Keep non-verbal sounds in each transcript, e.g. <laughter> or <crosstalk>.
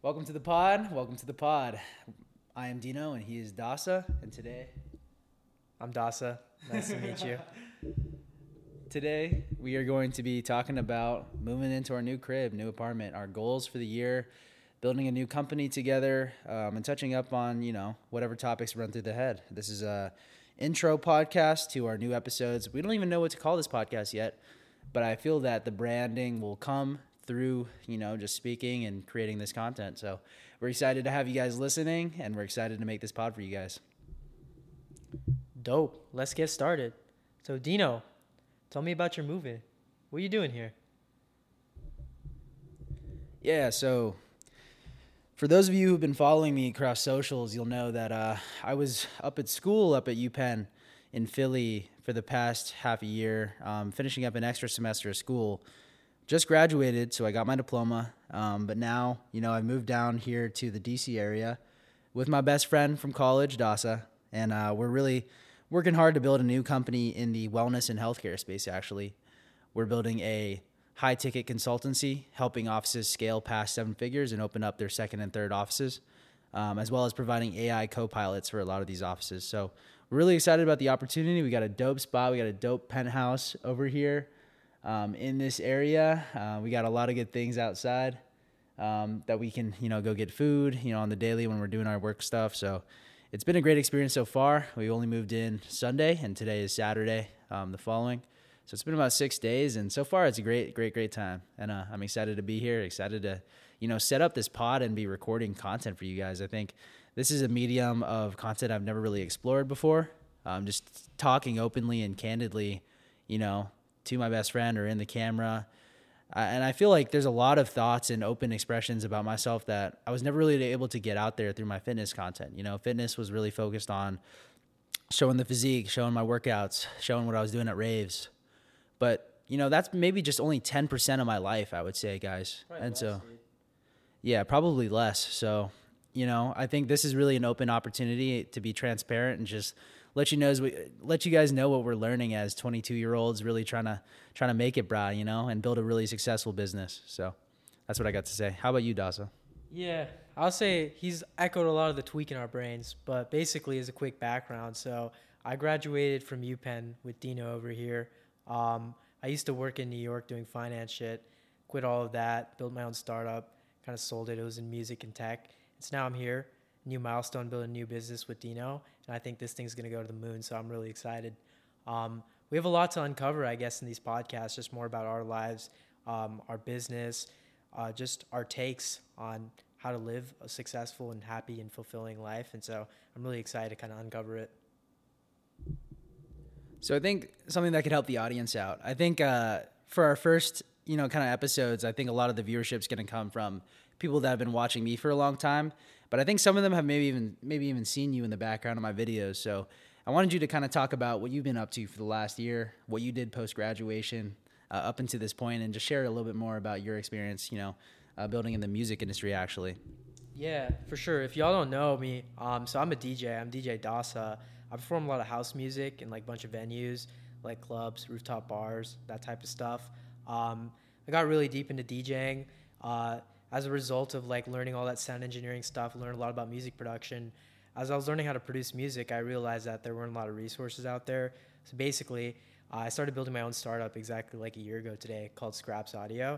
Welcome to the pod. Welcome to the pod. I am Deino and he is Dasa. And today, I'm Dasa. Nice to meet you. <laughs> today we are going to be talking about moving into our new crib, new apartment, our goals for the year, building a new company together, um, and touching up on you know whatever topics run through the head. This is a intro podcast to our new episodes. We don't even know what to call this podcast yet, but I feel that the branding will come through you know just speaking and creating this content. So we're excited to have you guys listening, and we're excited to make this pod for you guys. Dope. Let's get started. So, Deino, tell me about your movie. What are you doing here? Yeah, so for those of you who've been following me across socials, you'll know that uh, I was up at school up at UPenn in Philly for the past half a year, um, finishing up an extra semester of school. Just graduated, so I got my diploma. Um, but now, you know, I moved down here to the DC area with my best friend from college, Dasa, and uh, we're really working hard to build a new company in the wellness and healthcare space. Actually, we're building a high ticket consultancy, helping offices scale past seven figures and open up their second and third offices, um, as well as providing AI co pilots for a lot of these offices. So we're really excited about the opportunity. We got a dope spot. We got a dope penthouse over here um, in this area. Uh, we got a lot of good things outside um, that we can, you know, go get food, you know, on the daily when we're doing our work stuff. So it's been a great experience so far. We only moved in Sunday, and today is Saturday, um, the following. So it's been about six days, and so far it's a great, great, great time. And uh, I'm excited to be here. Excited to, you know, set up this pod and be recording content for you guys. I think this is a medium of content I've never really explored before. Um, just talking openly and candidly, you know, to my best friend or in the camera. Uh, and I feel like there's a lot of thoughts and open expressions about myself that I was never really able to get out there through my fitness content. You know, fitness was really focused on showing the physique, showing my workouts, showing what I was doing at raves. But, you know, that's maybe just only 10% of my life, I would say, guys. Probably and less, so, dude. yeah, probably less. So, you know, I think this is really an open opportunity to be transparent and just let you knows let you guys know what we're learning as 22 year olds really trying to trying to make it, bra, you know, and build a really successful business. So that's what I got to say. How about you, Dasa? Yeah, I'll say he's echoed a lot of the tweak in our brains, but basically, as a quick background, so I graduated from UPenn with Deino over here. Um, I used to work in New York doing finance shit, quit all of that, built my own startup, kind of sold it. It was in music and tech. It's now I'm here, new milestone, building a new business with Deino, and I think this thing's gonna go to the moon. So I'm really excited. Um, we have a lot to uncover, I guess, in these podcasts, just more about our lives, um, our business, uh, just our takes on how to live a successful and happy and fulfilling life. And so I'm really excited to kind of uncover it. So I think something that could help the audience out. I think uh, for our first, you know, kind of episodes, I think a lot of the viewership is going to come from people that have been watching me for a long time. But I think some of them have maybe even maybe even seen you in the background of my videos. So I wanted you to kind of talk about what you've been up to for the last year, what you did post graduation uh, up until this point, and just share a little bit more about your experience. You know, uh, building in the music industry actually. Yeah, for sure. If y'all don't know me, um, so I'm a DJ. I'm DJ Dasa. I perform a lot of house music in like a bunch of venues, like clubs, rooftop bars, that type of stuff. Um, I got really deep into DJing uh, as a result of like learning all that sound engineering stuff. Learned a lot about music production. As I was learning how to produce music, I realized that there weren't a lot of resources out there. So basically, uh, I started building my own startup exactly like a year ago today called Scraps Audio.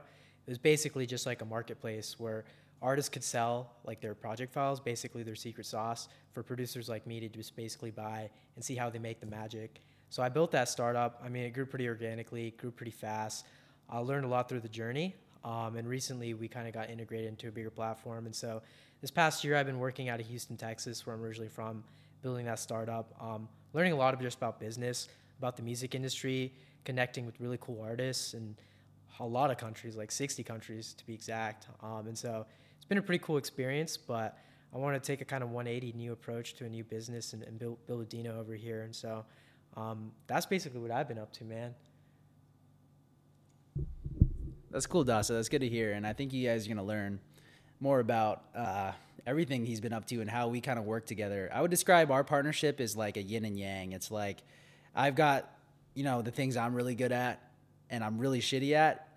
It was basically just like a marketplace where artists could sell like their project files, basically their secret sauce, for producers like me to just basically buy and see how they make the magic. So I built that startup. I mean, it grew pretty organically, grew pretty fast. I learned a lot through the journey. Um, and recently, we kind of got integrated into a bigger platform. And so this past year, I've been working out of Houston, Texas, where I'm originally from, building that startup, um, learning a lot of just about business, about the music industry, connecting with really cool artists and a lot of countries, like 60 countries to be exact. Um, and so it's been a pretty cool experience, but I want to take a kind of 180 new approach to a new business and, and build, build a Deino over here. And so um, that's basically what I've been up to, man. That's cool, Dasa. That's good to hear, and I think you guys are gonna learn more about uh, everything he's been up to and how we kind of work together. I would describe our partnership as like a yin and yang. It's like I've got you know the things I'm really good at and I'm really shitty at,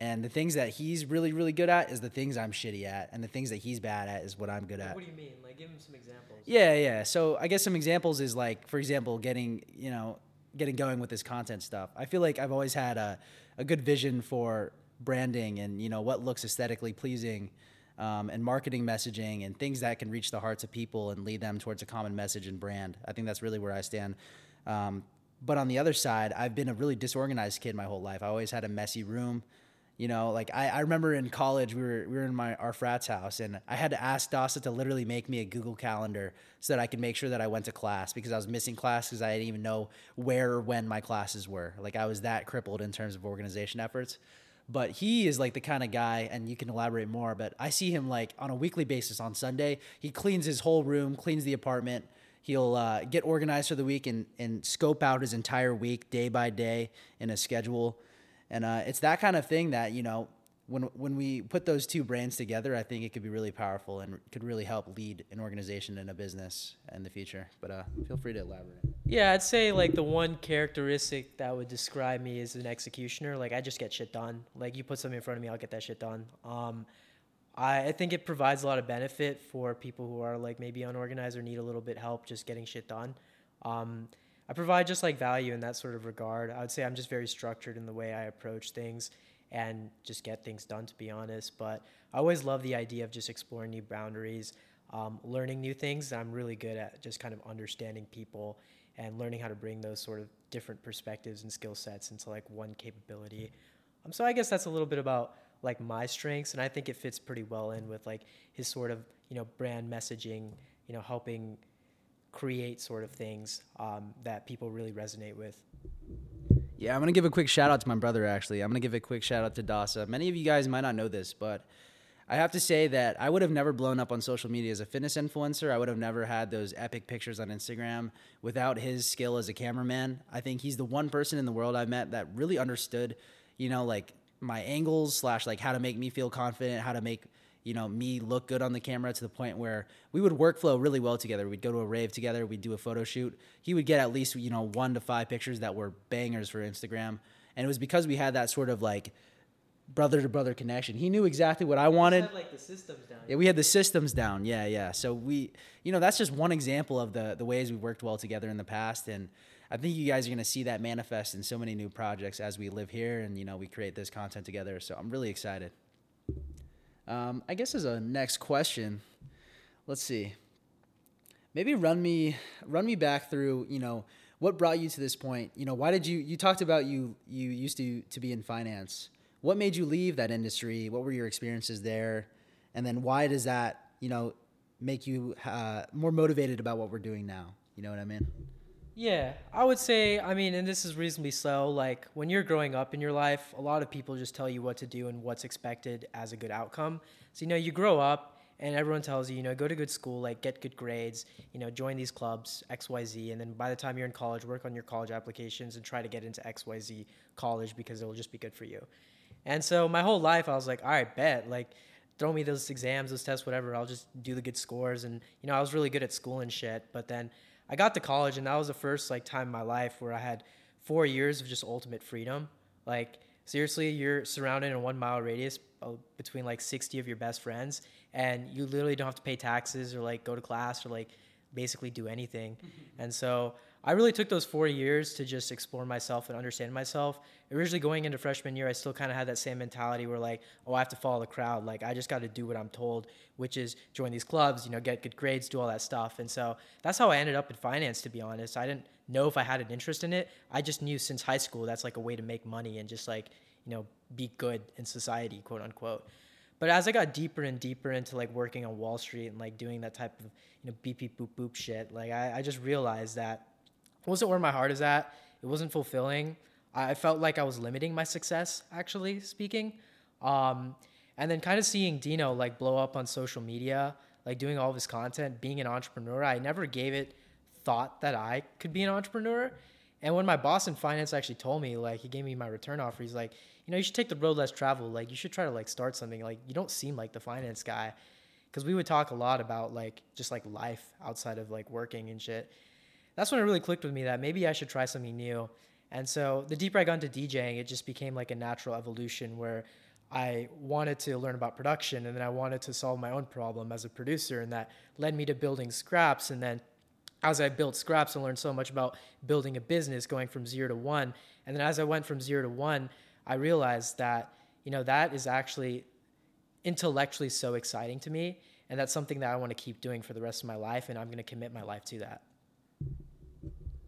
And the things that he's really, really good at is the things I'm shitty at, and the things that he's bad at is what I'm good at. What do you mean? Like, give him some examples. Yeah, yeah. So I guess some examples is like, for example, getting you know, getting going with this content stuff. I feel like I've always had a, a good vision for branding and you know what looks aesthetically pleasing, um, and marketing messaging and things that can reach the hearts of people and lead them towards a common message and brand. I think that's really where I stand. Um, but on the other side, I've been a really disorganized kid my whole life. I always had a messy room. You know, like I, I remember in college we were we were in my our frat's house and I had to ask Dasa to literally make me a Google calendar so that I could make sure that I went to class because I was missing class because I didn't even know where or when my classes were. Like I was that crippled in terms of organization efforts. But he is like the kind of guy, and you can elaborate more. But I see him like on a weekly basis on Sunday. He cleans his whole room, cleans the apartment. He'll uh, get organized for the week and, and scope out his entire week day by day in a schedule. And uh, it's that kind of thing that, you know, when, when we put those two brands together, I think it could be really powerful and could really help lead an organization and a business in the future. But uh, feel free to elaborate. Yeah, I'd say like the one characteristic that would describe me as an executioner, like I just get shit done. Like you put something in front of me, I'll get that shit done. Um, I, I think it provides a lot of benefit for people who are like maybe unorganized or need a little bit help just getting shit done. Um, I provide just like value in that sort of regard. I would say I'm just very structured in the way I approach things and just get things done, to be honest. But I always love the idea of just exploring new boundaries, um, learning new things. I'm really good at just kind of understanding people and learning how to bring those sort of different perspectives and skill sets into like one capability. Um, so I guess that's a little bit about like my strengths, and I think it fits pretty well in with like his sort of you know brand messaging, you know, helping create sort of things um, that people really resonate with. Yeah, I'm gonna give a quick shout out to my brother. Actually, I'm gonna give a quick shout out to Dasa. Many of you guys might not know this, but I have to say that I would have never blown up on social media as a fitness influencer. I would have never had those epic pictures on Instagram without his skill as a cameraman. I think he's the one person in the world I've met that really understood, you know, like my angles slash like how to make me feel confident, how to make you know me look good on the camera to the point where we would workflow really well together. We'd go to a rave together, we'd do a photo shoot. He would get at least you know one to five pictures that were bangers for Instagram, and it was because we had that sort of like brother to brother connection. He knew exactly what I wanted. like the systems down. Yeah, we had the systems down. Yeah, yeah. So we, you know, that's just one example of the the ways we worked well together in the past, and I think you guys are going to see that manifest in so many new projects as we live here and you know we create this content together. So I'm really excited. Um, I guess as a next question, let's see. Maybe run me run me back through you know what brought you to this point. You know why did you you talked about you you used to to be in finance. What made you leave that industry? What were your experiences there? And then why does that you know make you uh, more motivated about what we're doing now? You know what I mean? Yeah, I would say, I mean, and this is reasonably slow. Like, when you're growing up in your life, a lot of people just tell you what to do and what's expected as a good outcome. So, you know, you grow up and everyone tells you, you know, go to good school, like, get good grades, you know, join these clubs, XYZ. And then by the time you're in college, work on your college applications and try to get into XYZ college because it'll just be good for you. And so, my whole life, I was like, all right, bet. Like, throw me those exams, those tests, whatever. I'll just do the good scores. And, you know, I was really good at school and shit. But then, I got to college and that was the first like time in my life where I had four years of just ultimate freedom. Like seriously, you're surrounded in a one mile radius between like 60 of your best friends and you literally don't have to pay taxes or like go to class or like basically do anything. Mm-hmm. And so I really took those four years to just explore myself and understand myself. Originally going into freshman year, I still kind of had that same mentality where like, oh, I have to follow the crowd. Like I just got to do what I'm told, which is join these clubs, you know, get good grades, do all that stuff. And so that's how I ended up in finance. To be honest, I didn't know if I had an interest in it. I just knew since high school that's like a way to make money and just like you know be good in society, quote unquote. But as I got deeper and deeper into like working on Wall Street and like doing that type of you know beep beep boop boop shit, like I, I just realized that wasn't where my heart is at. It wasn't fulfilling. I felt like I was limiting my success, actually speaking. Um, and then kind of seeing Deino like blow up on social media, like doing all of his content, being an entrepreneur, I never gave it thought that I could be an entrepreneur. And when my boss in finance actually told me, like, he gave me my return offer, he's like, you know, you should take the road less traveled. Like, you should try to like start something. Like, you don't seem like the finance guy, because we would talk a lot about like just like life outside of like working and shit that's when it really clicked with me that maybe I should try something new. And so the deeper I got into DJing, it just became like a natural evolution where I wanted to learn about production and then I wanted to solve my own problem as a producer. And that led me to building scraps. And then as I built scraps, I learned so much about building a business going from zero to one. And then as I went from zero to one, I realized that, you know, that is actually intellectually so exciting to me. And that's something that I want to keep doing for the rest of my life. And I'm going to commit my life to that.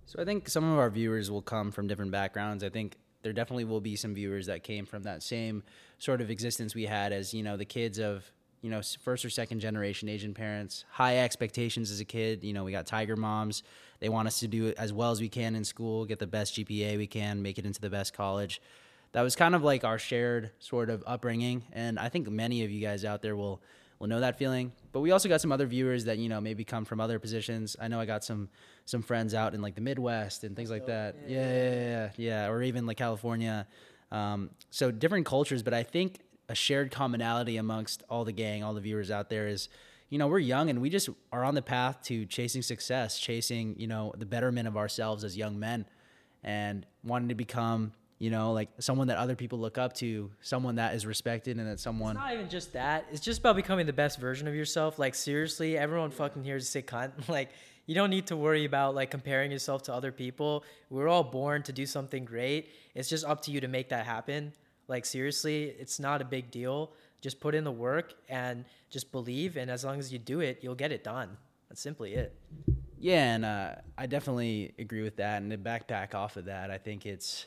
So I think some of our viewers will come from different backgrounds. I think there definitely will be some viewers that came from that same sort of existence we had as, you know, the kids of, you know, first or second generation Asian parents, high expectations as a kid. You know, we got tiger moms. They want us to do as well as we can in school, get the best GPA we can, make it into the best college. That was kind of like our shared sort of upbringing. And I think many of you guys out there will will know that feeling. But we also got some other viewers that you know maybe come from other positions. I know I got some some friends out in like the Midwest and things like that. Yeah, yeah, yeah, yeah, yeah. or even like California. Um, so different cultures, but I think a shared commonality amongst all the gang, all the viewers out there is, you know, we're young and we just are on the path to chasing success, chasing you know the betterment of ourselves as young men, and wanting to become you know, like someone that other people look up to, someone that is respected, and that someone. It's not even just that. It's just about becoming the best version of yourself. Like seriously, everyone fucking here is sick cunt. <laughs> Like you don't need to worry about like comparing yourself to other people. We're all born to do something great. It's just up to you to make that happen. Like seriously, it's not a big deal. Just put in the work and just believe, and as long as you do it, you'll get it done. That's simply it. Yeah, and uh, I definitely agree with that. And to backpack off of that, I think it's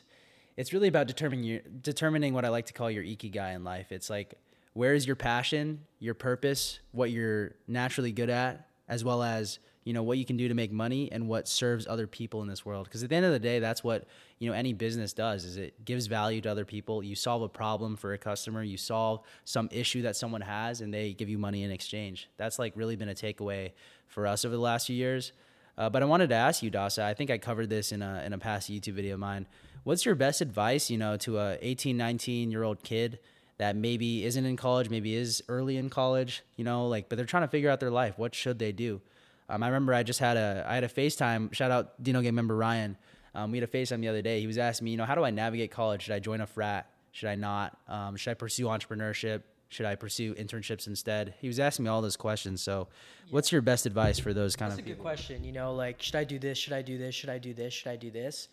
it's really about determining your determining what I like to call your ikigai in life. It's like where is your passion, your purpose, what you're naturally good at, as well as you know what you can do to make money and what serves other people in this world? Because at the end of the day that's what you know any business does is it gives value to other people. You solve a problem for a customer you solve some issue that someone has and they give you money in exchange. That's like really been a takeaway for us over the last few years. Uh, but i wanted to ask you dasa i think i covered this in a, in a past youtube video of mine what's your best advice, you know, to a 18, 19 year old kid that maybe isn't in college, maybe is early in college, you know, like, but they're trying to figure out their life. What should they do? Um, I remember I just had a, I had a FaceTime, shout out Deino Game member Ryan. Um, we had a FaceTime the other day. He was asking me, you know, how do I navigate college? Should I join a frat? Should I not? Um, should I pursue entrepreneurship? Should I pursue internships instead? He was asking me all those questions. So, yeah. what's your best advice for those kind That's of? That's a good question. You know, like, should I do this? Should I do this? Should I do this? Should I do this?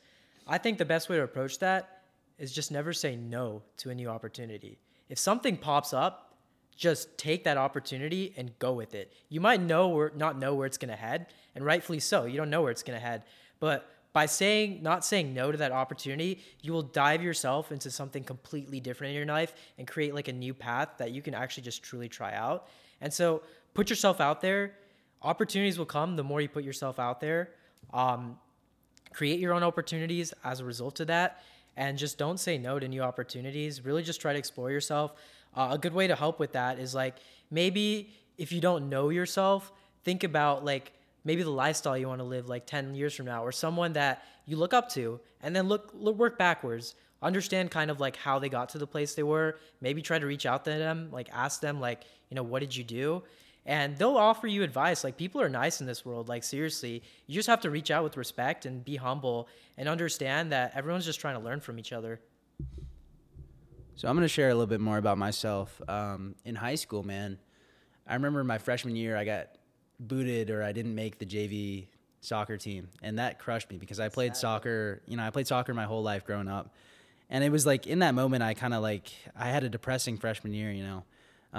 I think the best way to approach that is just never say no to a new opportunity. If something pops up, just take that opportunity and go with it. You might know or not know where it's going to head, and rightfully so. You don't know where it's going to head, but by saying not saying no to that opportunity, you will dive yourself into something completely different in your life and create like a new path that you can actually just truly try out. And so, put yourself out there. Opportunities will come the more you put yourself out there. Um, create your own opportunities as a result of that and just don't say no to new opportunities. Really just try to explore yourself. Uh, a good way to help with that is like maybe if you don't know yourself think about like maybe the lifestyle you want to live like 10 years from now or someone that you look up to and then look, look work backwards. Understand kind of like how they got to the place they were. Maybe try to reach out to them like ask them like you know what did you do and they'll offer you advice. Like people are nice in this world. Like seriously, you just have to reach out with respect and be humble and understand that everyone's just trying to learn from each other. So I'm gonna share a little bit more about myself. Um, in high school, man, I remember my freshman year, I got booted or I didn't make the JV soccer team, and that crushed me because I played Sad. soccer. You know, I played soccer my whole life growing up, and it was like in that moment, I kind of like I had a depressing freshman year. You know.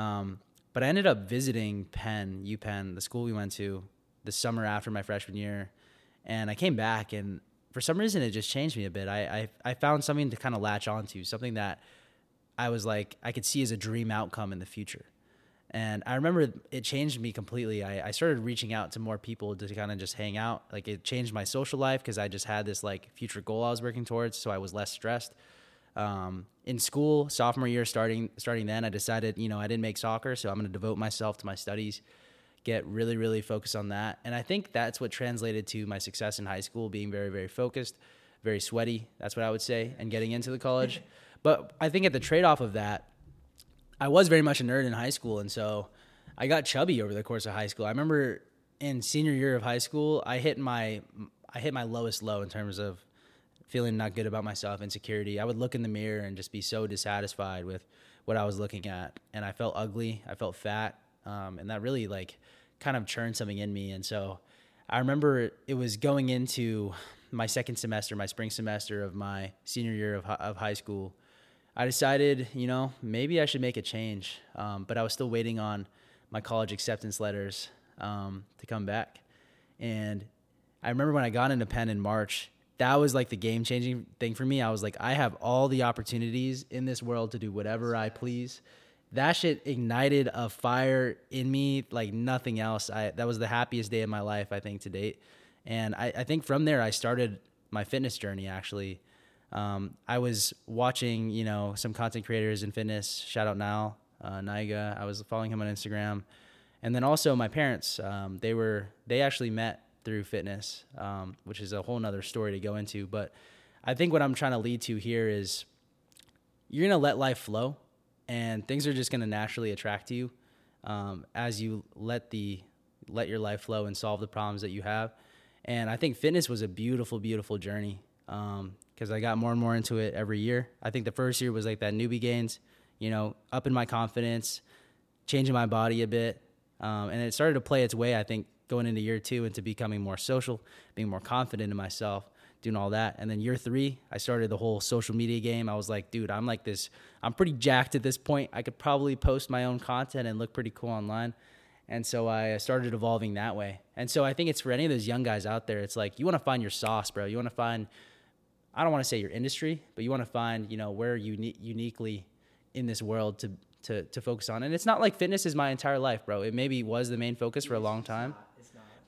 Um, but I ended up visiting Penn, UPenn, the school we went to, the summer after my freshman year, and I came back, and for some reason it just changed me a bit. I I, I found something to kind of latch onto, something that I was like I could see as a dream outcome in the future. And I remember it changed me completely. I, I started reaching out to more people to kind of just hang out. Like it changed my social life because I just had this like future goal I was working towards, so I was less stressed. Um, in school, sophomore year, starting starting then, I decided, you know, I didn't make soccer, so I'm going to devote myself to my studies, get really, really focused on that. And I think that's what translated to my success in high school, being very, very focused, very sweaty. That's what I would say, and getting into the college. <laughs> but I think at the trade off of that, I was very much a nerd in high school, and so I got chubby over the course of high school. I remember in senior year of high school, I hit my I hit my lowest low in terms of feeling not good about myself, insecurity, I would look in the mirror and just be so dissatisfied with what I was looking at, and I felt ugly. I felt fat, um, and that really like kind of churned something in me. And so I remember it was going into my second semester, my spring semester of my senior year of, of high school. I decided, you know, maybe I should make a change, um, but I was still waiting on my college acceptance letters um, to come back. And I remember when I got into Penn in March, that was like the game changing thing for me. I was like, I have all the opportunities in this world to do whatever I please. That shit ignited a fire in me like nothing else. I that was the happiest day of my life, I think, to date. And I, I think from there I started my fitness journey actually. Um, I was watching, you know, some content creators in fitness. Shout out Niall, uh, Naiga. I was following him on Instagram, and then also my parents. Um, they were they actually met through fitness, um, which is a whole nother story to go into. But I think what I'm trying to lead to here is you're gonna let life flow, and things are just gonna naturally attract you um, as you let the let your life flow and solve the problems that you have. And I think fitness was a beautiful, beautiful journey because um, I got more and more into it every year. I think the first year was like that newbie gains, you know, up in my confidence, changing my body a bit. Um, and it started to play its way, I think, going into year two into becoming more social, being more confident in myself, doing all that. And then year three, I started the whole social media game. I was like, dude, I'm like this, I'm pretty jacked at this point. I could probably post my own content and look pretty cool online. And so I started evolving that way. And so I think it's for any of those young guys out there, it's like you want to find your sauce, bro. You want to find, I don't want to say your industry, but you want to find, you know, where you uni- uniquely in this world to, to, to focus on. And it's not like fitness is my entire life, bro. It maybe was the main focus for a long time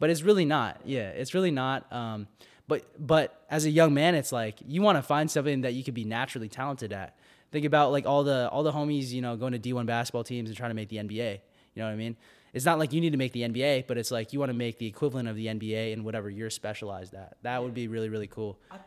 but it's really not. Yeah, it's really not. Um, but but as a young man, it's like you want to find something that you could be naturally talented at. Think about like all the all the homies, you know, going to D1 basketball teams and trying to make the NBA. You know what I mean? It's not like you need to make the NBA, but it's like you want to make the equivalent of the NBA in whatever you're specialized at. That would be really really cool. I,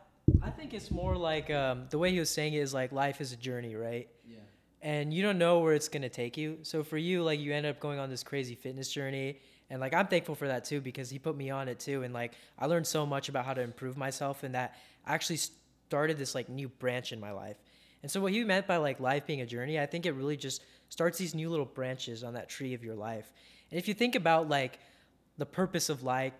I think it's more like um, the way he was saying it is like life is a journey, right? Yeah. And you don't know where it's gonna take you. So for you, like you end up going on this crazy fitness journey and like i'm thankful for that too because he put me on it too. And like i learned so much about how to improve myself and that actually started this like new branch in my life. And so what he meant by like life being a journey i think it really just starts these new little branches on that tree of your life. And if you think about like the purpose of life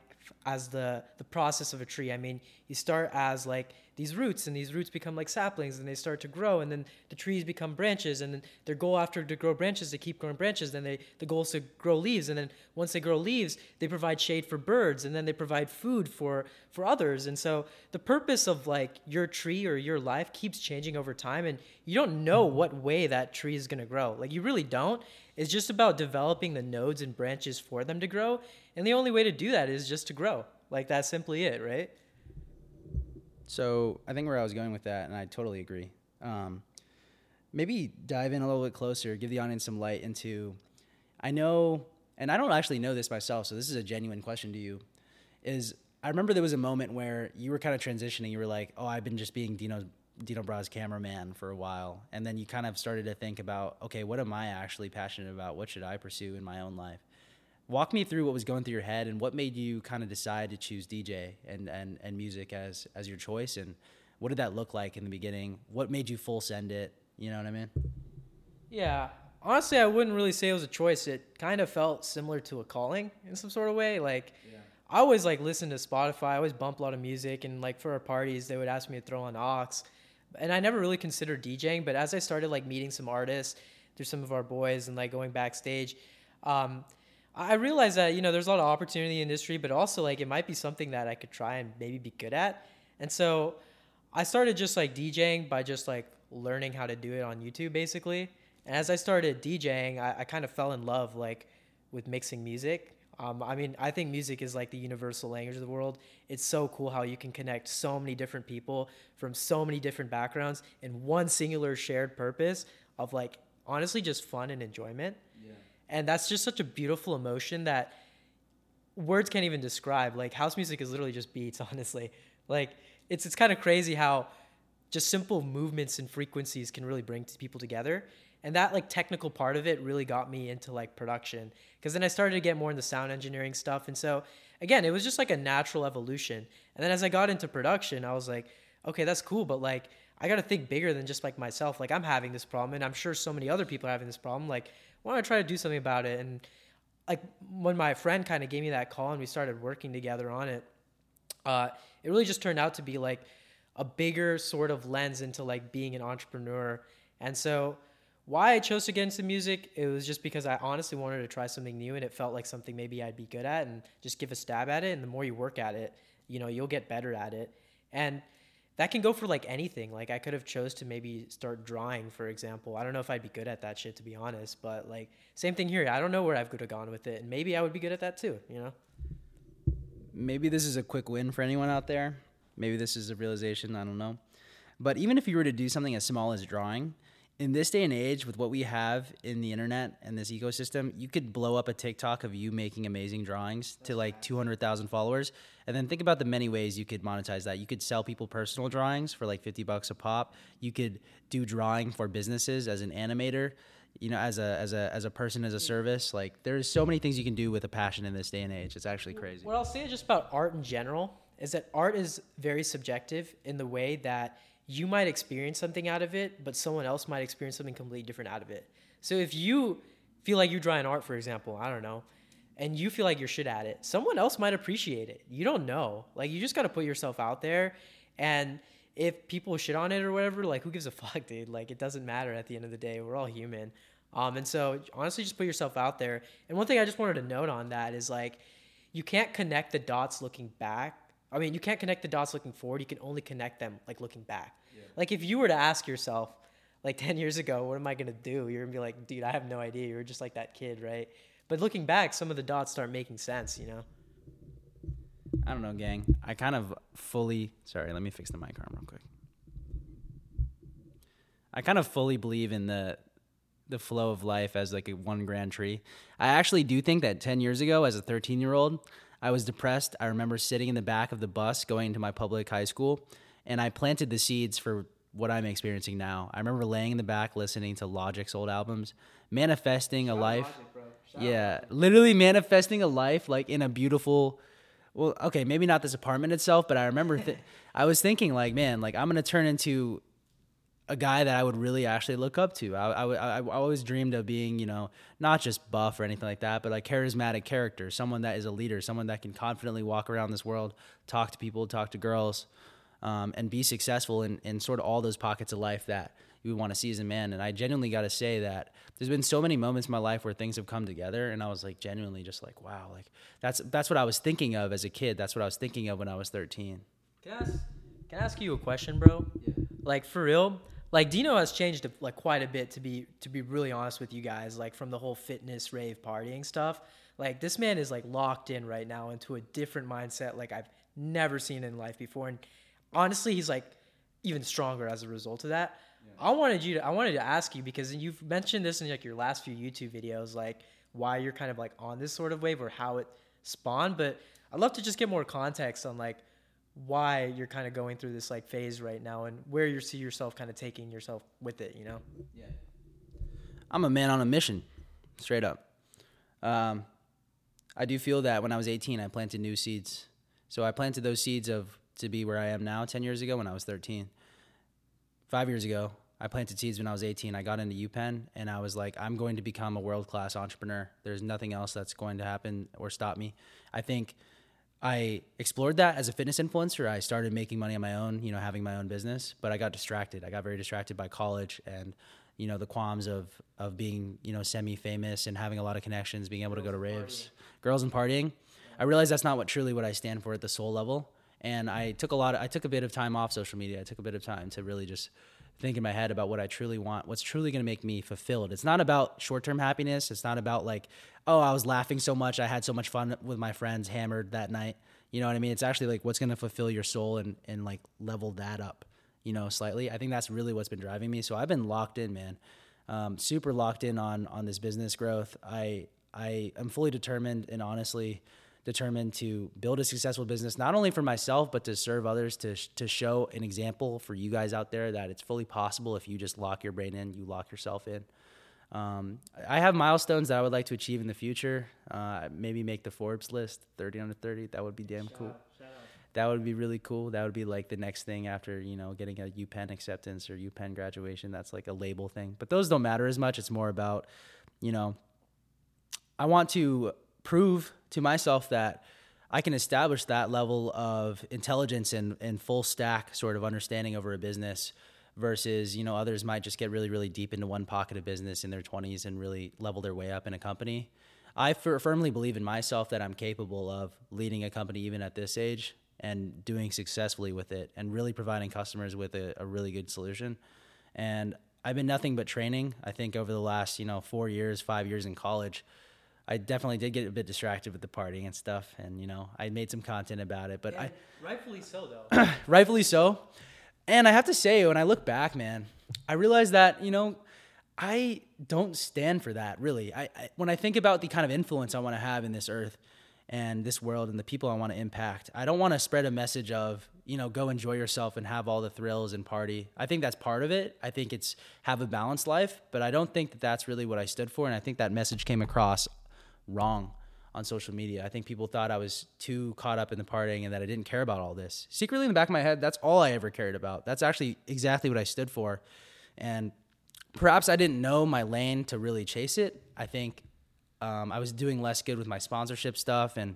as the the process of a tree i mean you start as like these roots and these roots become like saplings and they start to grow and then the trees become branches and then their goal after to grow branches to keep growing branches then they the goal is to grow leaves and then once they grow leaves they provide shade for birds and then they provide food for for others. And so the purpose of like your tree or your life keeps changing over time and you don't know mm-hmm. what way that tree is going to grow. Like you really don't. It's just about developing the nodes and branches for them to grow and the only way to do that is just to grow. Like that's simply it right so I think where I was going with that, and I totally agree. Um, maybe dive in a little bit closer, give the audience some light into. I know, and I don't actually know this myself, so this is a genuine question to you. Is I remember there was a moment where you were kind of transitioning. You were like, "Oh, I've been just being Deino Deino Bras cameraman for a while," and then you kind of started to think about, "Okay, what am I actually passionate about? What should I pursue in my own life?" Walk me through what was going through your head and what made you kind of decide to choose DJ and, and, and music as, as your choice. And what did that look like in the beginning? What made you full send it? You know what I mean? Yeah. Honestly, I wouldn't really say it was a choice. It kind of felt similar to a calling in some sort of way. Like, yeah. I always like listen to Spotify. I always bump a lot of music, and like for our parties, they would ask me to throw on aux, and I never really considered DJing. But as I started like meeting some artists through some of our boys and like going backstage, um, I realized that you know there's a lot of opportunity in the industry, but also like it might be something that I could try and maybe be good at. And so I started just like DJing by just like learning how to do it on YouTube basically. And as I started DJing, I, I kind of fell in love like with mixing music. Um, I mean, I think music is like the universal language of the world. It's so cool how you can connect so many different people from so many different backgrounds in one singular shared purpose of like honestly just fun and enjoyment and that's just such a beautiful emotion that words can't even describe. Like house music is literally just beats <laughs> honestly. Like it's it's kind of crazy how just simple movements and frequencies can really bring people together. And that like technical part of it really got me into like production. Because then i started to get more into sound engineering stuff. And so again it was just like a natural evolution. And then as i got into production i was like okay that's cool but like I got to think bigger than just like myself. Like I'm having this problem, and I'm sure so many other people are having this problem. Like, don't I try to do something about it? And like when my friend kind of gave me that call and we started working together on it, uh, it really just turned out to be like a bigger sort of lens into like being an entrepreneur. And so why I chose to get into music, it was just because I honestly wanted to try something new and it felt like something maybe I'd be good at and just give a stab at it. And the more you work at it, you know, you'll get better at it. And that can go for like anything. Like I could have chose to maybe start drawing, for example. I don't know if I'd be good at that shit to be honest, but like same thing here. I don't know where I've could have gone with it, and maybe I would be good at that too. You know. Maybe this is a quick win for anyone out there. Maybe this is a realization. I don't know. But even if you were to do something as small as drawing, in this day and age, with what we have in the internet and this ecosystem, you could blow up a TikTok of you making amazing drawings to like 200,000 followers. And then think about the many ways you could monetize that. You could sell people personal drawings for like 50 bucks a pop. You could do drawing for businesses as an animator, you know, as a as a as a person as a service. Like there's so many things you can do with a passion in this day and age. It's actually crazy. What I'll say just about art in general is that art is very subjective in the way that you might experience something out of it, but someone else might experience something completely different out of it. So if you feel like you're drawing art, for example, I don't know, and you feel like you're shit at it, someone else might appreciate it. You don't know. Like you just got to put yourself out there, and if people shit on it or whatever, like who gives a <laughs> fuck, dude? Like it doesn't matter at the end of the day. We're all human. Um, and so honestly, just put yourself out there. And one thing I just wanted to note on that is like, you can't connect the dots looking back I mean, you can't connect the dots looking forward. You can only connect them like looking back. Yeah. Like if you were to ask yourself, like <laughs> 10 years ago, what am I going to do? You're going to be like, dude, I have no idea. You were just like that kid, right? But looking back, some of the dots start making sense, you know? I don't know, gang. I kind of fully, sorry, let me fix the mic arm real quick. I kind of fully believe in the the flow of life as like a one grand tree. I actually do think that 10 years ago as a 13 year old, I was depressed. I remember sitting in the back of the bus going to my public high school, and I planted the seeds for what I'm experiencing now. I remember laying in the back listening to Logic's old albums, manifesting Shout a life. Logic, yeah, literally manifesting a life like in a beautiful well, okay, maybe not this apartment itself, but I remember th- <laughs> I was thinking like, man, like I'm going to turn into a guy that I would really actually look up to. I, I, I, always dreamed of being, you know, not just buff or anything like that, but like charismatic character, someone that is a leader, someone that can confidently walk around this world, talk to people, talk to girls, um, and be successful in, in sort of all those pockets of life that you would want to see as a man. And I genuinely got to say that there's been so many moments in my life where things have come together, and I was like genuinely just like, wow, like that's that's what I was thinking of as a kid. That's what I was thinking of when I was 13. Can I ask, can I ask you a question, bro? Yeah. Like for real, like Deino has changed like quite a bit to be to be really honest with you guys. Like from the whole fitness rave partying stuff. Like this man is like locked in right now into a different mindset like I've never seen in life before. And honestly, he's like even stronger as a result of that. Yeah. I wanted you to I wanted to ask you because you've mentioned this in like your last few YouTube videos, like why you're kind of like on this sort of wave or how it spawned. But I'd love to just get more context on like why you're kind of going through this like phase right now and where you see yourself kind of taking yourself with it, you know? Yeah. I'm a man on a mission, straight up. Um, I do feel that when I was 18, I planted new seeds. So I planted those seeds of to be where I am now 10 years ago when I was 13. Five years ago, I planted seeds when I was 18. I got into UPenn and I was like, I'm going to become a world class entrepreneur. There's nothing else that's going to happen or stop me. I think I explored that as a fitness influencer. I started making money on my own, you know, having my own business, but I got distracted. I got very distracted by college and, you know, the qualms of of being, you know, semi-famous and having a lot of connections, being able girls to go to raves, partying. girls and partying. I realized that's not what truly what I stand for at the soul level. And I took a lot of, I took a bit of time off social media. I took a bit of time to really just think in my head about what I truly want, what's truly going to make me fulfilled. It's not about short-term happiness. It's not about like, oh, I was laughing so much, I had so much fun with my friends hammered that night. You know what I mean? It's actually like what's going to fulfill your soul and and like level that up, you know, slightly. I think that's really what's been driving me. So I've been locked in, man. Um, super locked in on on this business growth. I I am fully determined and honestly determined to build a successful business, not only for myself, but to serve others, to, to show an example for you guys out there that it's fully possible if you just lock your brain in, you lock yourself in. Um, I have milestones that I would like to achieve in the future. Uh, maybe make the Forbes list, 30 under 30. That would be damn shout cool. Out, that would be really cool. That would be like the next thing after you know getting a UPenn acceptance or UPenn graduation. That's like a label thing. But those don't matter as much. It's more about you know I want to prove to myself that I can establish that level of intelligence and, and full stack sort of understanding over a business versus, you know, others might just get really, really deep into one pocket of business in their 20s and really level their way up in a company. I firmly believe in myself that I'm capable of leading a company even at this age and doing successfully with it and really providing customers with a, a really good solution. And I've been nothing but training. I think over the last, you know, four years, five years in college, I definitely did get a bit distracted with the partying and stuff, and you know, I made some content about it. But Yeah, I, rightfully so though. <clears throat> rightfully so. And I have to say, when I look back, man, I realize that you know, I don't stand for that really. I, I when I think about the kind of influence I want to have in this earth and this world and the people I want to impact, I don't want to spread a message of you know go enjoy yourself and have all the thrills and party. I think that's part of it. I think it's have a balanced life, but I don't think that that's really what I stood for. And I think that message came across wrong on social media. I think people thought I was too caught up in the partying and that I didn't care about all this. Secretly in the back of my head, that's all I ever cared about. That's actually exactly what I stood for. And perhaps I didn't know my lane to really chase it. I think um, I was doing less good with my sponsorship stuff and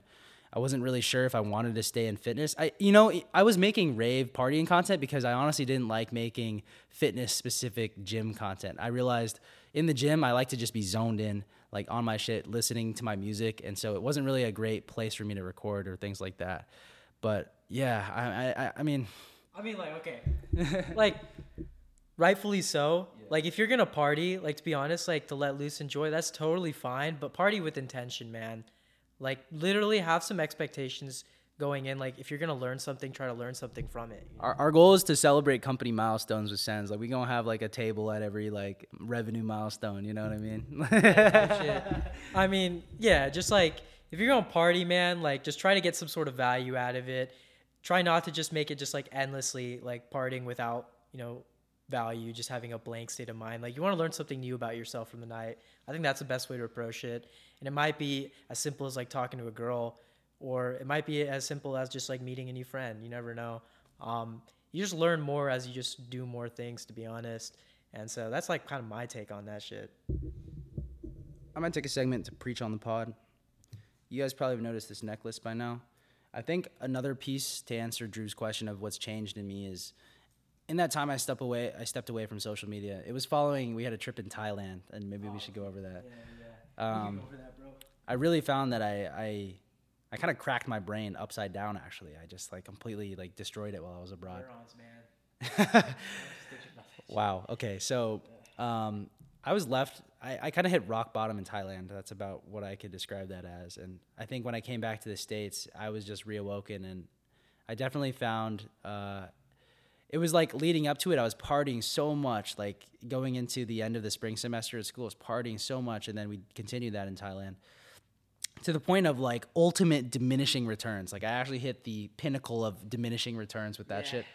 I wasn't really sure if I wanted to stay in fitness. I, you know, I was making rave partying content because I honestly didn't like making fitness specific gym content. I realized in the gym, I like to just be zoned in, like on my shit, listening to my music. And so it wasn't really a great place for me to record or things like that. But yeah, I, I, I mean, I mean, like, okay, <laughs> like, rightfully so. Like, if you're gonna party, like, to be honest, like, to let loose, enjoy, that's totally fine. But party with intention, man. Like, literally have some expectations going in. Like, if you're gonna learn something, try to learn something from it. our, our goal is to celebrate company milestones with Sens. Like we gonna have like a table at every like revenue milestone. You know what I mean? <laughs> I mean, yeah, just like if you're gonna party, man, like just try to get some sort of value out of it. Try not to just make it just like endlessly like partying without, you know, value, just having a blank state of mind. Like you want to learn something new about yourself from the night. I think that's the best way to approach it. And it might be as simple as like talking to a girl, or it might be as simple as just like meeting a new friend. You never know. Um, you just learn more as you just do more things, to be honest. And so that's like kind of my take on that shit. I might take a segment to preach on the pod. You guys probably have noticed this necklace by now. I think another piece to answer Drew's question of what's changed in me is in that time I stepped away I stepped away from social media. It was following we had a trip in Thailand and maybe we should go over that. Um, I really found that I I, I kind of cracked my brain upside down actually. I just like completely like destroyed it while I was abroad. Neurons. <laughs> Wow. Okay. So um, I was left. I, I kind of hit rock bottom in Thailand. That's about what I could describe that as. And I think when I came back to the states, I was just reawoken, and I definitely found. Uh, it was like leading up to it, I was partying so much. Like going into the end of the spring semester at school, I was partying so much, and then we continued that in Thailand to the point of like ultimate diminishing returns. Like I actually hit the pinnacle of diminishing returns with that Yeah. shit.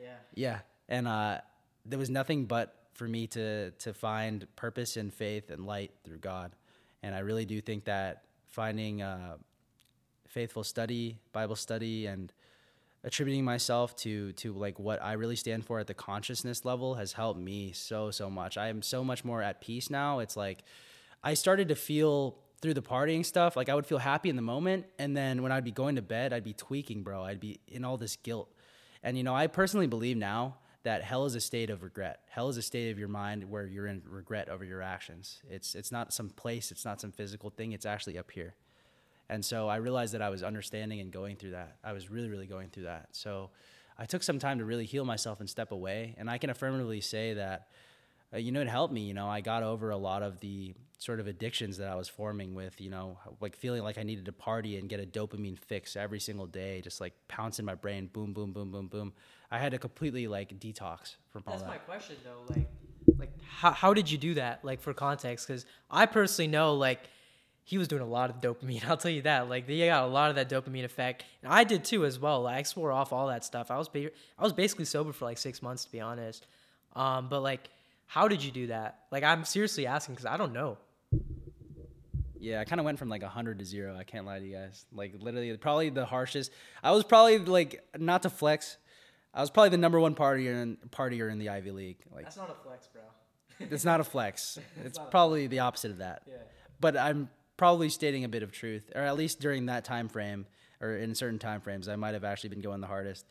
Yeah. Yeah, and uh, there was nothing but for me to to find purpose and faith and light through God, and I really do think that finding uh, faithful study, Bible study, and attributing myself to to like what I really stand for at the consciousness level has helped me so so much. I am so much more at peace now. It's like I started to feel through the partying stuff like I would feel happy in the moment and then when I'd be going to bed I'd be tweaking, bro. I'd be in all this guilt. And you know, I personally believe now that hell is a state of regret. Hell is a state of your mind where you're in regret over your actions. It's it's not some place, it's not some physical thing, it's actually up here. And so I realized that I was understanding and going through that. I was really, really going through that. So I took some time to really heal myself and step away. And I can affirmatively say that, uh, you know, it helped me. You know, I got over a lot of the sort of addictions that I was forming with, you know, like feeling like I needed to party and get a dopamine fix every single day, just like pounce in my brain, boom, boom, boom, boom, boom. I had to completely like detox from all That's that. my question though. Like, like how, how did you do that? Like for context, because I personally know like he was doing a lot of dopamine. <laughs> I'll tell you that. Like they got a lot of that dopamine effect, and I did too as well. Like, I swore off all that stuff. I was ba- I was basically sober for like six months to be honest. Um, but like, how did you do that? Like I'm seriously asking because I don't know. Yeah, I kind of went from like 100 to 0. I can't lie to you guys. Like literally probably the harshest. I was probably like not to flex. I was probably the number 1 partier in partier in the Ivy League. Like That's not a flex, bro. <laughs> it's not a flex. It's probably the opposite of that. Yeah. But I'm probably stating a bit of truth, or at least during that time frame, or in certain time frames, I might have actually been going the hardest.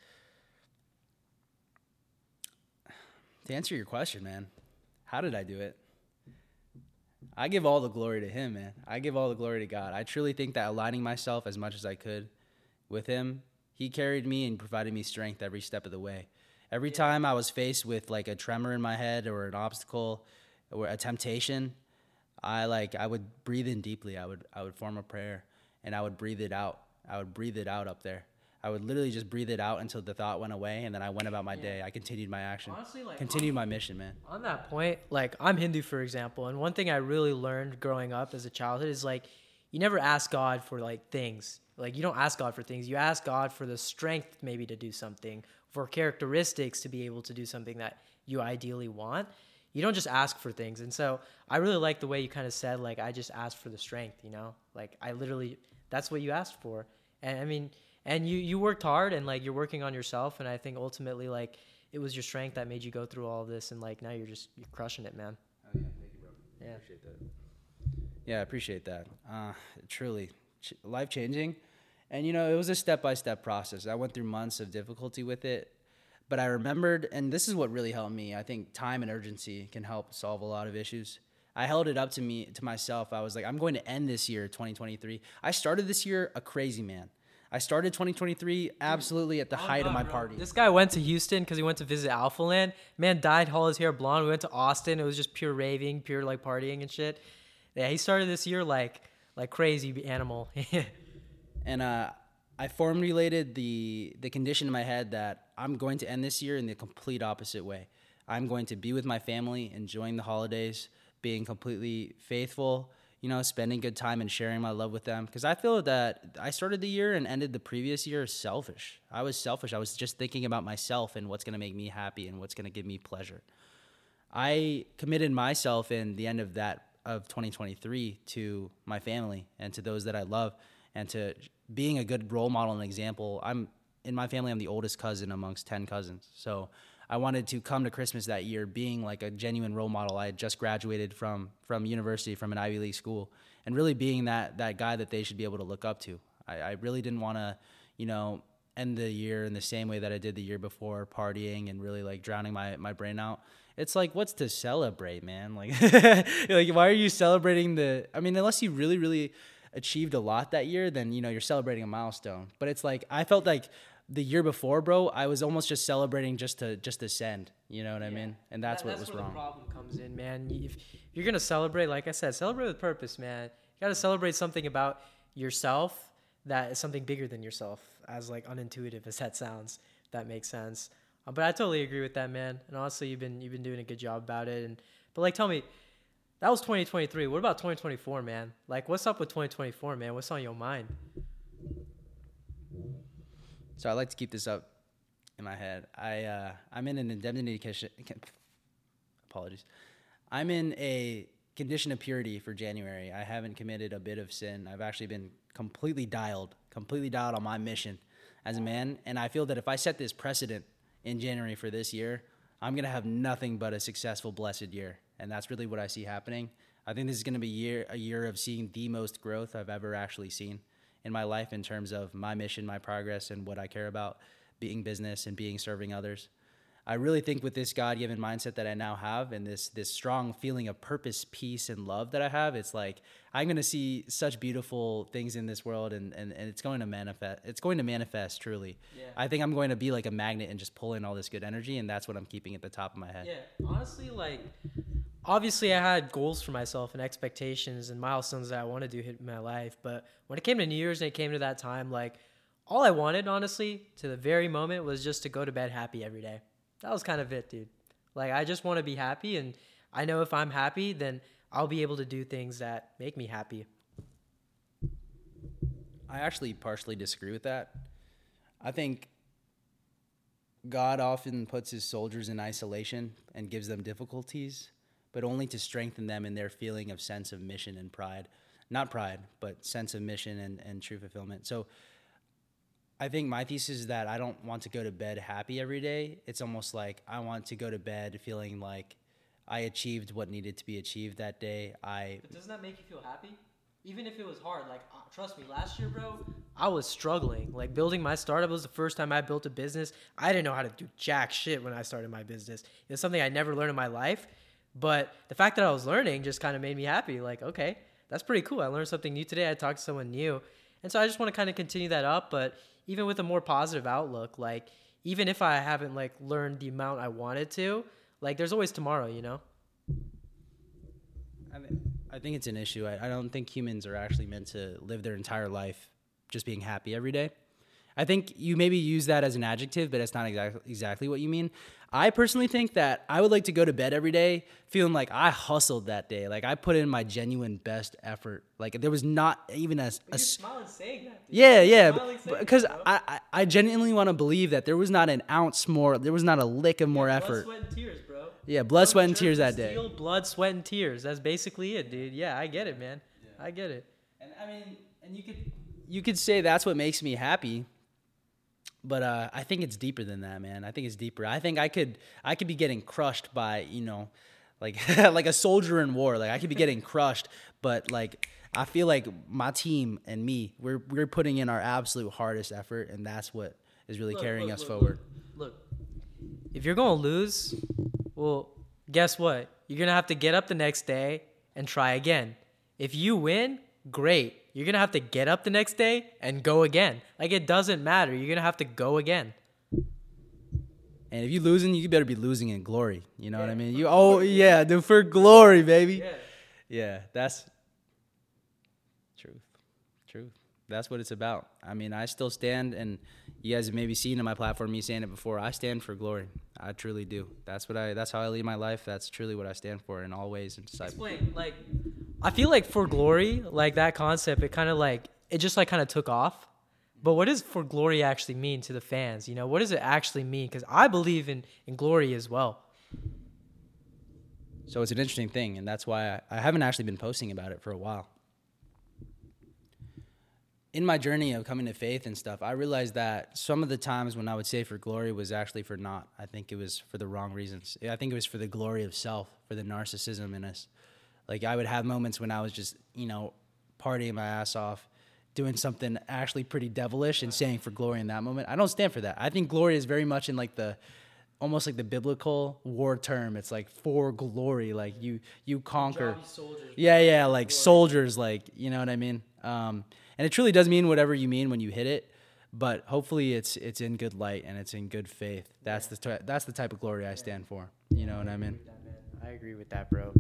<sighs> To answer your question, man, how did I do it? I give all the glory to Him, man. I give all the glory to God. I truly think that aligning myself as much as I could with Him, He carried me and provided me strength every step of the way. Every time I was faced with like a tremor in my head or an obstacle or a temptation, I like I would breathe in deeply. I would I would form a prayer and I would breathe it out. I would breathe it out up there. I would literally just breathe it out until the thought went away and then I went about my day. I continued my action. Honestly, like, continued my mission, man. On that point, like I'm Hindu, for example, and one thing I really learned growing up as a childhood is like you never ask God for like things. Like you don't ask God for things. You ask God for the strength maybe to do something, for characteristics to be able to do something that you ideally want. You don't just ask for things. And so I really like the way you kind of said like I just asked for the strength, you know? Like I literally that's what you asked for. And I mean, and you you worked hard and like you're working on yourself and I think ultimately like it was your strength that made you go through all of this and like now you're just you're crushing it, man. Oh yeah, thank you, bro. Yeah. appreciate that. Yeah, I appreciate that. Uh, truly, ch- life changing, and you know, it was a step by step process. I went through months of difficulty with it, but I remembered, and this is what really helped me. I think time and urgency can help solve a lot of issues. I held it up to me to myself. I was like, I'm going to end this year, 2023. I started this year a crazy man. I started 2023 absolutely at the height of my party. This guy went to Houston because he went to visit Alpha Land. Man dyed all his hair blonde. We went to Austin. It was just pure raving, pure like partying and shit. Yeah, he started this year like like crazy animal. <laughs> and uh, I formulated the the condition in my head that I'm going to end this year in the complete opposite way. I'm going to be with my family, enjoying the holidays, being completely faithful, you know, spending good time and sharing my love with them. Because I feel that I started the year and ended the previous year selfish. I was selfish. I was just thinking about myself and what's going to make me happy and what's going to give me pleasure. I committed myself in the end of that of 2023 to my family and to those that I love and to being a good role model and example. I'm in my family I'm the oldest cousin amongst 10 cousins. So I wanted to come to Christmas that year being like a genuine role model. I had just graduated from from university from an Ivy League school and really being that that guy that they should be able to look up to. I, I really didn't want to, you know, end the year in the same way that I did the year before, partying and really like drowning my, my brain out. It's like, what's to celebrate, man? Like, <laughs> like why are you celebrating the? I mean, unless you really, really achieved a lot that year, then you know you're celebrating a milestone. But it's like I felt like the year before, bro, I was almost just celebrating just to just to send. You know what I mean? And that's That- what was where wrong. The problem comes in, man. You- If you're gonna celebrate, like I said, celebrate with purpose, man. You gotta celebrate something about yourself that is something bigger than yourself. As like unintuitive as that sounds, that makes sense. Uh, but I totally agree with that, man. And honestly, you've been you've been doing a good job about it. And but like, tell me, that was 2023. What about 2024, man? Like, what's up with 2024, man? What's on your mind? So I like to keep this up in my head. I uh, I'm in an indemnity condition. Apologies. I'm in a condition of purity for January. I haven't committed a bit of sin. I've actually been completely dialed, completely dialed on my mission as a man. And I feel that if I set this precedent in January for this year, I'm gonna have nothing but a successful, blessed year. And that's really what I see happening. I think this is gonna be year a year of seeing the most growth I've ever actually seen in my life in terms of my mission, my progress, and what I care about being business and being serving others. I really think with this God given mindset that I now have and this this strong feeling of purpose, peace, and love that I have, it's like I'm gonna see such beautiful things in this world and, and, and it's going to manifest it's going to manifest truly. Yeah. I think I'm going to be like a magnet and just pull in all this good energy and that's what I'm keeping at the top of my head. Yeah, honestly, like obviously I had goals for myself and expectations and milestones that I want to hit in my life. But when it came to New Year's and it came to that time, like all I wanted, honestly, to the very moment was just to go to bed happy every day. That was kind of it, dude. Like I just want to be happy, and I know if I'm happy, then I'll be able to do things that make me happy. I actually partially disagree with that. I think God often puts his soldiers in isolation and gives them difficulties, but only to strengthen them in their feeling of sense of mission and pride. not pride, but sense of mission and, and true fulfillment. So I think my thesis is that I don't want to go to bed happy every day. It's almost like I want to go to bed feeling like I achieved what needed to be achieved that day. I But doesn't that make you feel happy? Even if it was hard, like uh, trust me, last year, bro, I was struggling. Like building my startup was the first time I built a business. I didn't know how to do jack shit when I started my business. It's something I never learned in my life. But the fact that I was learning just kind of made me happy. Like, okay, that's pretty cool. I learned something new today. I talked to someone new. And so I just want to kind of continue that up, but even with a more positive outlook, like even if I haven't like learned the amount I wanted to, like there's always tomorrow, you know? I, mean, I think it's an issue. I, I don't think humans are actually meant to live their entire life just being happy every day. I think you maybe use that as an adjective, but it's not exactly exactly what you mean. I personally think that I would like to go to bed every day feeling like I hustled that day, like I put in my genuine best effort. Like there was not even a, a smiling saying that. Dude. Yeah, yeah, because I, I I genuinely want to believe that there was not an ounce more, there was not a lick of more yeah, effort. Blood, sweat, and tears, bro. Yeah, blood, sweat, and tears that day. blood, sweat, and tears. That's basically it, dude. Yeah, I get it, man. Yeah. I get it. And I mean, and you could you could say that's what makes me happy but uh, I think it's deeper than that, man. I think it's deeper. I think I could I could be getting crushed by you know, like <laughs> like a soldier in war. Like I could be getting crushed, but like I feel like my team and me, we're we're putting in our absolute hardest effort, and that's what is really look, carrying look, us look, forward. Look, if you're gonna lose, well, guess what? You're gonna have to get up the next day and try again. If you win, great you're gonna have to get up the next day and go again. Like it doesn't matter. You're gonna have to go again. And if you're losing, you better be losing in glory. You know yeah, what I mean? You oh yeah, dude, for glory, baby. Yeah. yeah, that's truth. Truth. That's what it's about. I mean, I still stand, and you guys have maybe seen in my platform me saying it before. I stand for glory. I truly do. That's what I. That's how I lead my life. That's truly what I stand for in all ways and Explain, like I feel like for glory, like that concept, it kind of like it just like kind of took off. But what does for glory actually mean to the fans? You know, what does it actually mean? Because I believe in in glory as well. So it's an interesting thing, and that's why I, I haven't actually been posting about it for a while. In my journey of coming to faith and stuff, I realized that some of the times when I would say for glory was actually for not. I think it was for the wrong reasons. I think it was for the glory of self, for the narcissism in us. Like I would have moments when I was just, you know, partying my ass off, doing something actually pretty devilish and saying for glory in that moment. I don't stand for that. I think glory is very much in like the almost like the biblical war term. It's like for glory, like you you conquer. Soldiers, yeah, yeah, like soldiers, like you know what I mean. Um, and it truly does mean whatever you mean when you hit it, but hopefully it's it's in good light and it's in good faith. That's the that's the type of glory I stand for. You know what I mean? I agree with that, bro.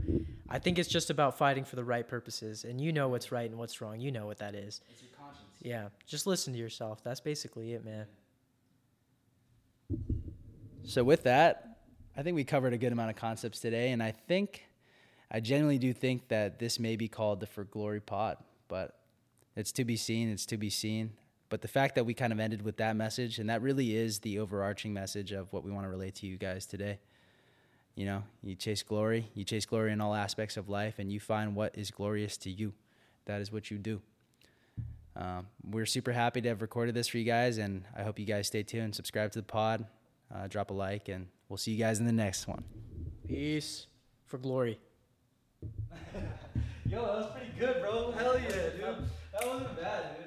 I think it's just about fighting for the right purposes, and you know what's right and what's wrong. You know what that is. It's your conscience. Yeah, just listen to yourself. That's basically it, man. So with that, I think we covered a good amount of concepts today, and I think, I genuinely do think that this may be called the For Glory Pod, but it's to be seen. It's to be seen. But the fact that we kind of ended with that message, and that really is the overarching message of what we want to relate to you guys today. You know, you chase glory, you chase glory in all aspects of life, and you find what is glorious to you. That is what you do. Um, we're super happy to have recorded this for you guys, and I hope you guys stay tuned. Subscribe to the pod, uh, drop a like, and we'll see you guys in the next one. Peace for glory. <laughs> Yo, that was pretty good, bro. Hell yeah, dude. That wasn't bad, dude.